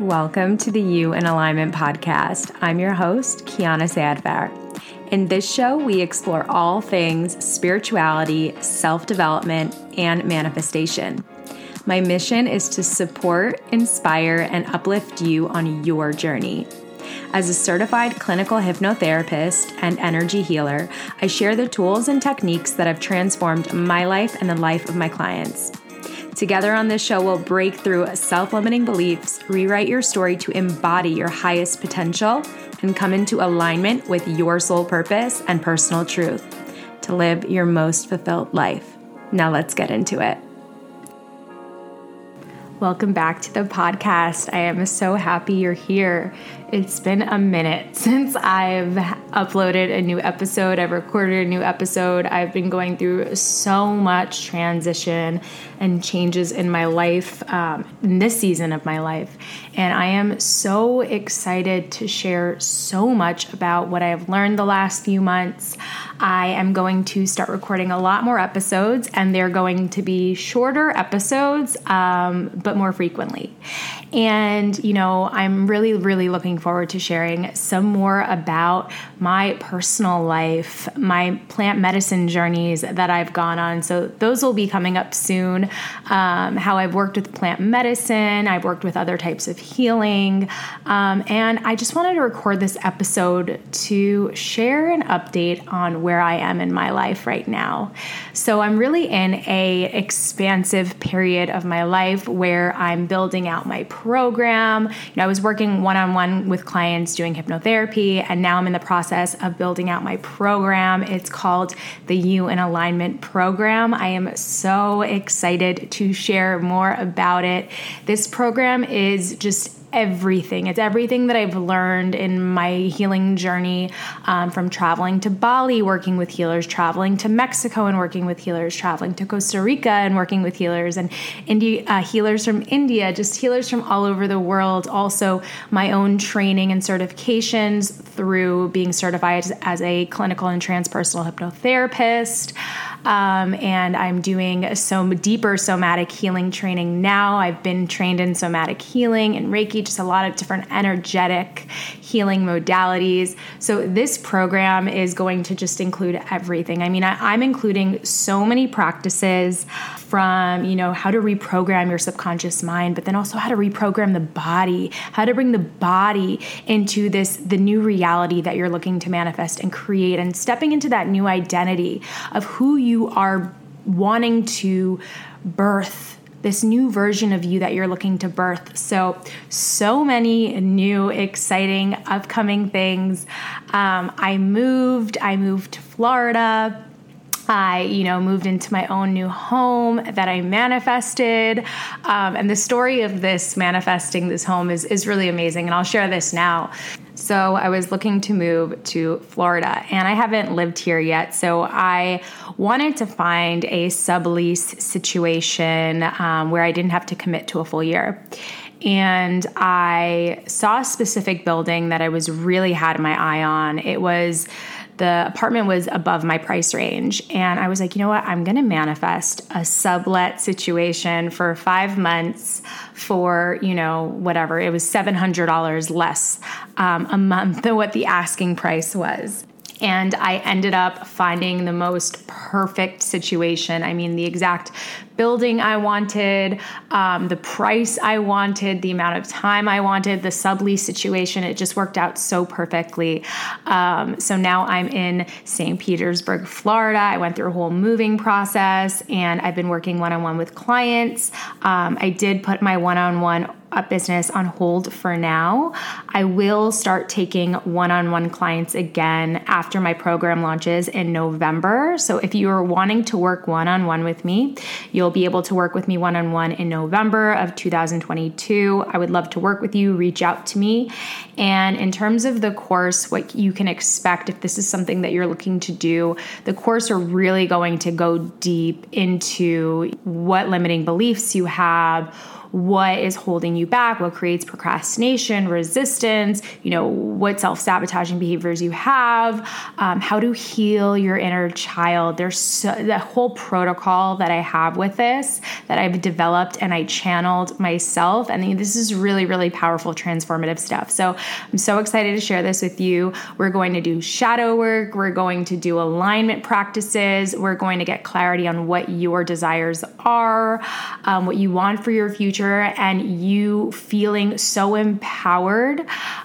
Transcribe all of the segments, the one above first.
Welcome to the You in Alignment podcast. I'm your host, Kiana Sayadfar. In this show, we explore all things spirituality, self development, and manifestation. My mission is to support, inspire, and uplift you on your journey. As a certified clinical hypnotherapist and energy healer, I share the tools and techniques that have transformed my life and the life of my clients. Together on this show, we'll break through self limiting beliefs, rewrite your story to embody your highest potential, and come into alignment with your soul purpose and personal truth to live your most fulfilled life. Now, let's get into it. Welcome back to the podcast. I am so happy you're here. It's been a minute since I've uploaded a new episode, I've recorded a new episode. I've been going through so much transition and changes in my life, um, in this season of my life. And I am so excited to share so much about what I have learned the last few months. I am going to start recording a lot more episodes, and they're going to be shorter episodes, um, but more frequently. And, you know, I'm really, really looking forward to sharing some more about my personal life, my plant medicine journeys that I've gone on. So, those will be coming up soon. Um, how I've worked with plant medicine, I've worked with other types of healing. Um, and I just wanted to record this episode to share an update on where I am in my life right now. So, I'm really in a expansive period of my life where I'm building out my program. You know, I was working one on one with clients doing hypnotherapy, and now I'm in the process of building out my program. It's called the You in Alignment program. I am so excited to share more about it. This program is just everything. It's everything that I've learned in my healing journey um, from traveling to Bali, working with healers, traveling to Mexico and working with healers, traveling to Costa Rica and working with healers, and India, uh, healers from India, just healers from all over the world. Also, my own training and certifications through being certified as a clinical and transpersonal hypnotherapist. Um, and I'm doing some deeper somatic healing training now. I've been trained in somatic healing and Reiki, just a lot of different energetic healing modalities. So this program is going to just include everything. I mean, I, I'm including so many practices from, you know, how to reprogram your subconscious mind, but then also how to reprogram the body, how to bring the body into this, the new reality that you're looking to manifest and create, and stepping into that new identity of who you are wanting to birth this new version of you that you're looking to birth. So, so many new, exciting, upcoming things. Um, I moved, I moved to Florida I, you know, moved into my own new home that I manifested. Um, and the story of this manifesting this home is, is really amazing. And I'll share this now. So I was looking to move to Florida and I haven't lived here yet. So I wanted to find a sublease situation um, where I didn't have to commit to a full year and I saw a specific building that I was really had my eye on. It was the apartment was above my price range. And I was like, you know what? I'm going to manifest a sublet situation for five months for, you know, whatever. It was $700 less um, a month than what the asking price was and I ended up finding the most perfect situation. I mean, the exact building I wanted, um, the price I wanted, the amount of time I wanted, the sublease situation. It just worked out so perfectly. Um, so now I'm in St. Petersburg, Florida. I went through a whole moving process and I've been working one on one with clients. Um, I did put my one on one business on hold for now. I will start taking one on one clients again after my program launches in November. So if you are wanting to work one on one with me, you'll be able to work with me one on one in November of 2022. I would love to work with you. Reach out to me. And in terms of the course, what you can expect if this is something that you're looking to do, the course are really going to go deep into what limiting beliefs you have what is holding you back, what creates procrastination, resistance, you know, what self sabotaging behaviors you have, um, how to heal your inner child. There's so, the whole protocol that I have with with this that I've developed and I channeled myself. And this is really, really powerful, transformative stuff. So I'm so excited to share this with you. We're going to do shadow work, we're going to do alignment practices, we're going to get clarity on what your desires are, um, what you want for your future, and you feeling so empowered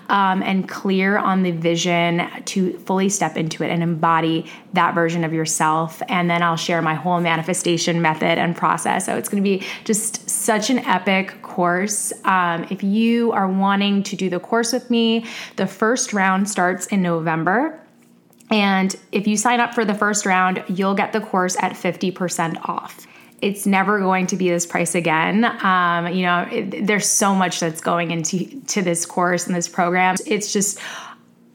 um, and clear on the vision to fully step into it and embody that version of yourself. And then I'll share my whole manifestation method and process. So it's going to be just such an epic course. Um, if you are wanting to do the course with me, the first round starts in November. And if you sign up for the first round, you'll get the course at 50% off it's never going to be this price again. Um, you know, it, there's so much that's going into to this course and this program. It's just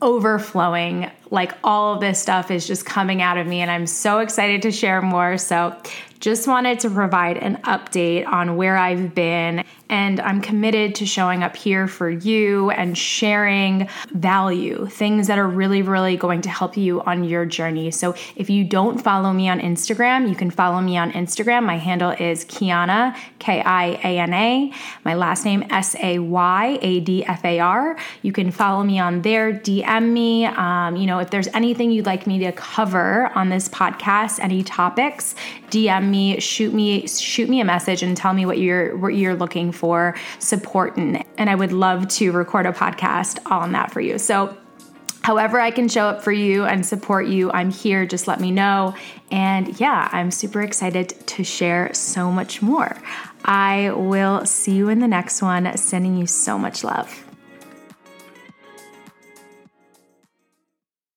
overflowing. Like all of this stuff is just coming out of me, and I'm so excited to share more. So, just wanted to provide an update on where I've been and I'm committed to showing up here for you and sharing value, things that are really, really going to help you on your journey. So if you don't follow me on Instagram, you can follow me on Instagram. My handle is Kiana, K I A N A. My last name, S A Y A D F A R. You can follow me on there, DM me. Um, you know, if there's anything you'd like me to cover on this podcast, any topics, DM me, shoot me, shoot me a message and tell me what you're what you're looking for support and, and I would love to record a podcast on that for you. So however I can show up for you and support you, I'm here. Just let me know. And yeah, I'm super excited to share so much more. I will see you in the next one. Sending you so much love.